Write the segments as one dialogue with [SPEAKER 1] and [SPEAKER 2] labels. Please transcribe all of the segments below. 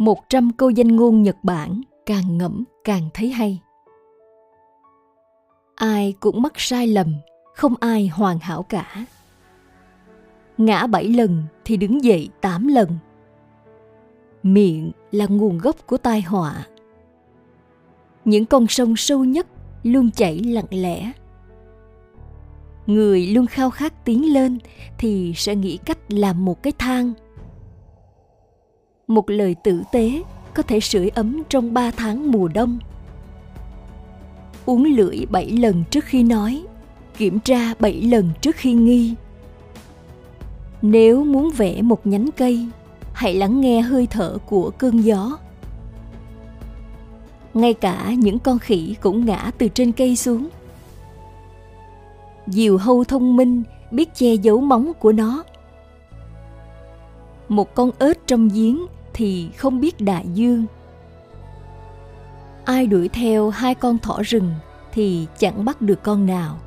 [SPEAKER 1] 100 câu danh ngôn Nhật Bản càng ngẫm càng thấy hay. Ai cũng mắc sai lầm, không ai hoàn hảo cả. Ngã bảy lần thì đứng dậy tám lần. Miệng là nguồn gốc của tai họa. Những con sông sâu nhất luôn chảy lặng lẽ. Người luôn khao khát tiến lên thì sẽ nghĩ cách làm một cái thang một lời tử tế có thể sưởi ấm trong ba tháng mùa đông. Uống lưỡi bảy lần trước khi nói, kiểm tra bảy lần trước khi nghi. Nếu muốn vẽ một nhánh cây, hãy lắng nghe hơi thở của cơn gió. Ngay cả những con khỉ cũng ngã từ trên cây xuống. Diều hâu thông minh biết che giấu móng của nó. Một con ếch trong giếng thì không biết đại dương. Ai đuổi theo hai con thỏ rừng thì chẳng bắt được con nào.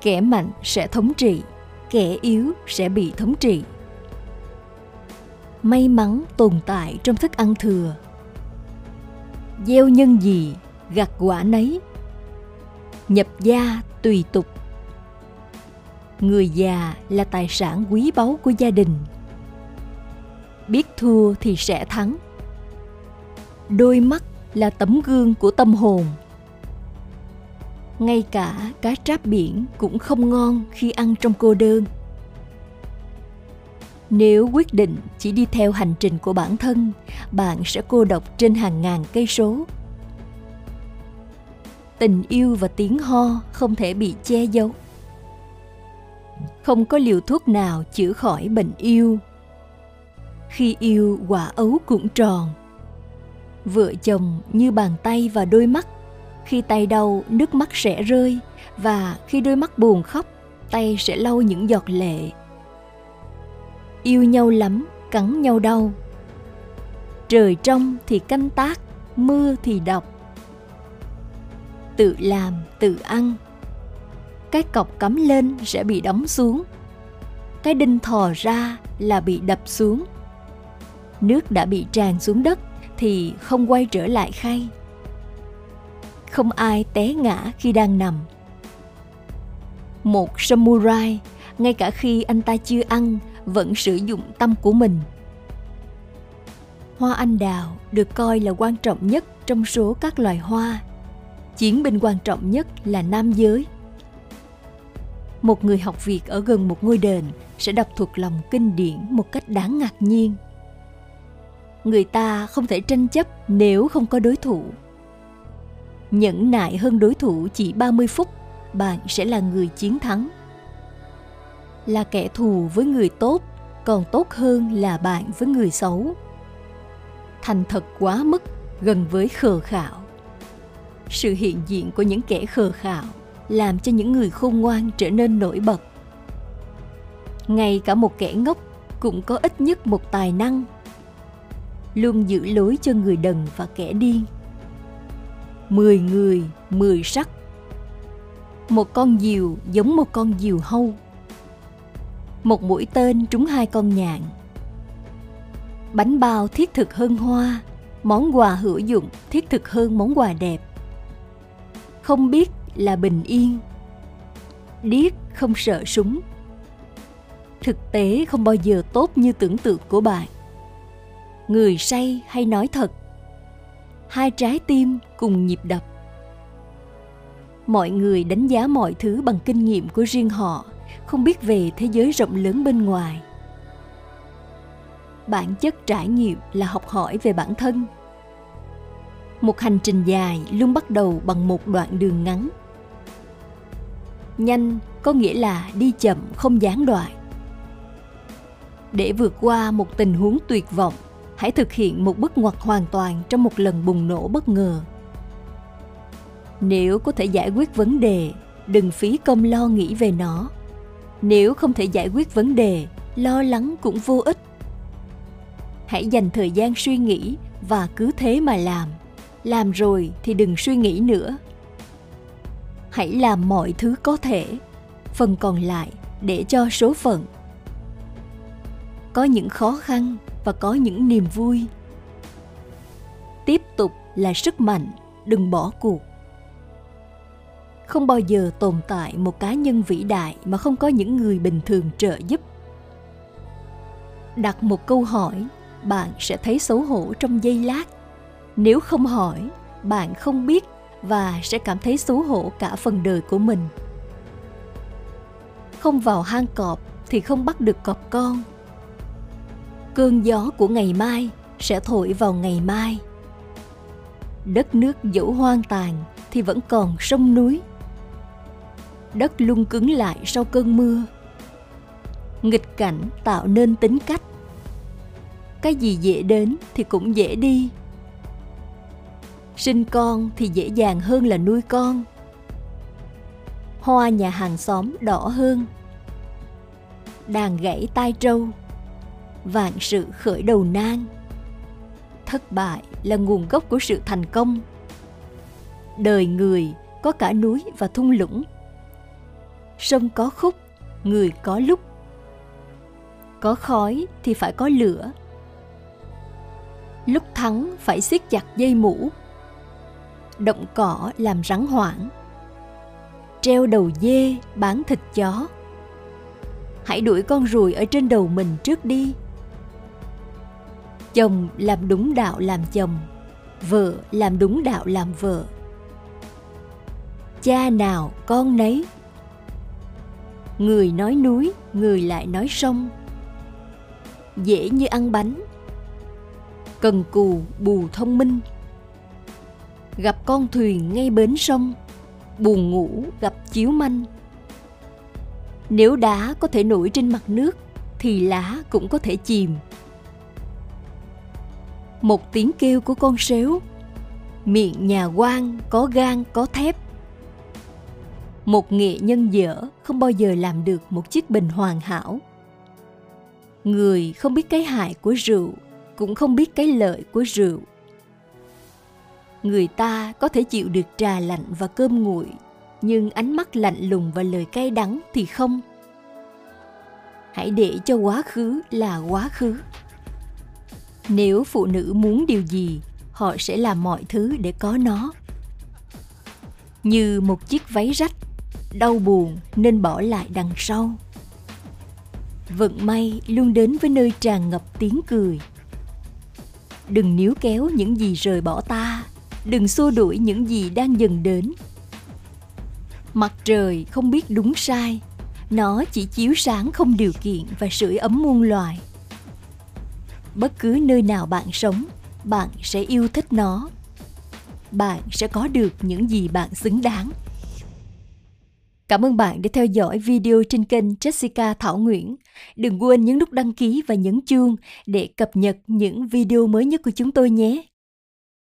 [SPEAKER 1] Kẻ mạnh sẽ thống trị, kẻ yếu sẽ bị thống trị. May mắn tồn tại trong thức ăn thừa. Gieo nhân gì, gặt quả nấy. Nhập gia tùy tục. Người già là tài sản quý báu của gia đình biết thua thì sẽ thắng. Đôi mắt là tấm gương của tâm hồn. Ngay cả cá tráp biển cũng không ngon khi ăn trong cô đơn. Nếu quyết định chỉ đi theo hành trình của bản thân, bạn sẽ cô độc trên hàng ngàn cây số. Tình yêu và tiếng ho không thể bị che giấu. Không có liều thuốc nào chữa khỏi bệnh yêu khi yêu quả ấu cũng tròn. Vợ chồng như bàn tay và đôi mắt, khi tay đau, nước mắt sẽ rơi, và khi đôi mắt buồn khóc, tay sẽ lau những giọt lệ. Yêu nhau lắm, cắn nhau đau. Trời trong thì canh tác, mưa thì đọc. Tự làm, tự ăn. Cái cọc cắm lên sẽ bị đóng xuống. Cái đinh thò ra là bị đập xuống nước đã bị tràn xuống đất thì không quay trở lại khay. Không ai té ngã khi đang nằm. Một samurai, ngay cả khi anh ta chưa ăn, vẫn sử dụng tâm của mình. Hoa anh đào được coi là quan trọng nhất trong số các loài hoa. Chiến binh quan trọng nhất là nam giới. Một người học việc ở gần một ngôi đền sẽ đọc thuộc lòng kinh điển một cách đáng ngạc nhiên người ta không thể tranh chấp nếu không có đối thủ. Nhẫn nại hơn đối thủ chỉ 30 phút, bạn sẽ là người chiến thắng. Là kẻ thù với người tốt, còn tốt hơn là bạn với người xấu. Thành thật quá mức, gần với khờ khạo. Sự hiện diện của những kẻ khờ khạo làm cho những người khôn ngoan trở nên nổi bật. Ngay cả một kẻ ngốc cũng có ít nhất một tài năng luôn giữ lối cho người đần và kẻ điên. Mười người, mười sắc. Một con diều giống một con diều hâu. Một mũi tên trúng hai con nhạn. Bánh bao thiết thực hơn hoa, món quà hữu dụng thiết thực hơn món quà đẹp. Không biết là bình yên. Điếc không sợ súng. Thực tế không bao giờ tốt như tưởng tượng của bạn người say hay nói thật. Hai trái tim cùng nhịp đập. Mọi người đánh giá mọi thứ bằng kinh nghiệm của riêng họ, không biết về thế giới rộng lớn bên ngoài. Bản chất trải nghiệm là học hỏi về bản thân. Một hành trình dài luôn bắt đầu bằng một đoạn đường ngắn. Nhanh có nghĩa là đi chậm, không gián đoạn. Để vượt qua một tình huống tuyệt vọng hãy thực hiện một bước ngoặt hoàn toàn trong một lần bùng nổ bất ngờ. Nếu có thể giải quyết vấn đề, đừng phí công lo nghĩ về nó. Nếu không thể giải quyết vấn đề, lo lắng cũng vô ích. Hãy dành thời gian suy nghĩ và cứ thế mà làm. Làm rồi thì đừng suy nghĩ nữa. Hãy làm mọi thứ có thể, phần còn lại để cho số phận. Có những khó khăn và có những niềm vui. Tiếp tục là sức mạnh, đừng bỏ cuộc. Không bao giờ tồn tại một cá nhân vĩ đại mà không có những người bình thường trợ giúp. Đặt một câu hỏi, bạn sẽ thấy xấu hổ trong giây lát. Nếu không hỏi, bạn không biết và sẽ cảm thấy xấu hổ cả phần đời của mình. Không vào hang cọp thì không bắt được cọp con cơn gió của ngày mai sẽ thổi vào ngày mai. Đất nước dẫu hoang tàn thì vẫn còn sông núi. Đất luôn cứng lại sau cơn mưa. Nghịch cảnh tạo nên tính cách. Cái gì dễ đến thì cũng dễ đi. Sinh con thì dễ dàng hơn là nuôi con. Hoa nhà hàng xóm đỏ hơn. Đàn gãy tai trâu vạn sự khởi đầu nan. Thất bại là nguồn gốc của sự thành công. Đời người có cả núi và thung lũng. Sông có khúc, người có lúc. Có khói thì phải có lửa. Lúc thắng phải siết chặt dây mũ. Động cỏ làm rắn hoảng. Treo đầu dê, bán thịt chó. Hãy đuổi con ruồi ở trên đầu mình trước đi chồng làm đúng đạo làm chồng, vợ làm đúng đạo làm vợ. Cha nào con nấy. Người nói núi, người lại nói sông. Dễ như ăn bánh. Cần cù, bù thông minh. Gặp con thuyền ngay bến sông buồn ngủ gặp chiếu manh. Nếu đá có thể nổi trên mặt nước, thì lá cũng có thể chìm một tiếng kêu của con sếu. Miệng nhà quan có gan, có thép. Một nghệ nhân dở không bao giờ làm được một chiếc bình hoàn hảo. Người không biết cái hại của rượu, cũng không biết cái lợi của rượu. Người ta có thể chịu được trà lạnh và cơm nguội, nhưng ánh mắt lạnh lùng và lời cay đắng thì không. Hãy để cho quá khứ là quá khứ nếu phụ nữ muốn điều gì, họ sẽ làm mọi thứ để có nó. Như một chiếc váy rách, đau buồn nên bỏ lại đằng sau. Vận may luôn đến với nơi tràn ngập tiếng cười. Đừng níu kéo những gì rời bỏ ta, đừng xua đuổi những gì đang dần đến. Mặt trời không biết đúng sai, nó chỉ chiếu sáng không điều kiện và sưởi ấm muôn loài bất cứ nơi nào bạn sống, bạn sẽ yêu thích nó bạn sẽ có được những gì bạn xứng đáng Cảm ơn bạn đã theo dõi video trên kênh Jessica Thảo Nguyễn. Đừng quên nhấn nút đăng ký và nhấn chuông để cập nhật những video mới nhất của chúng tôi nhé.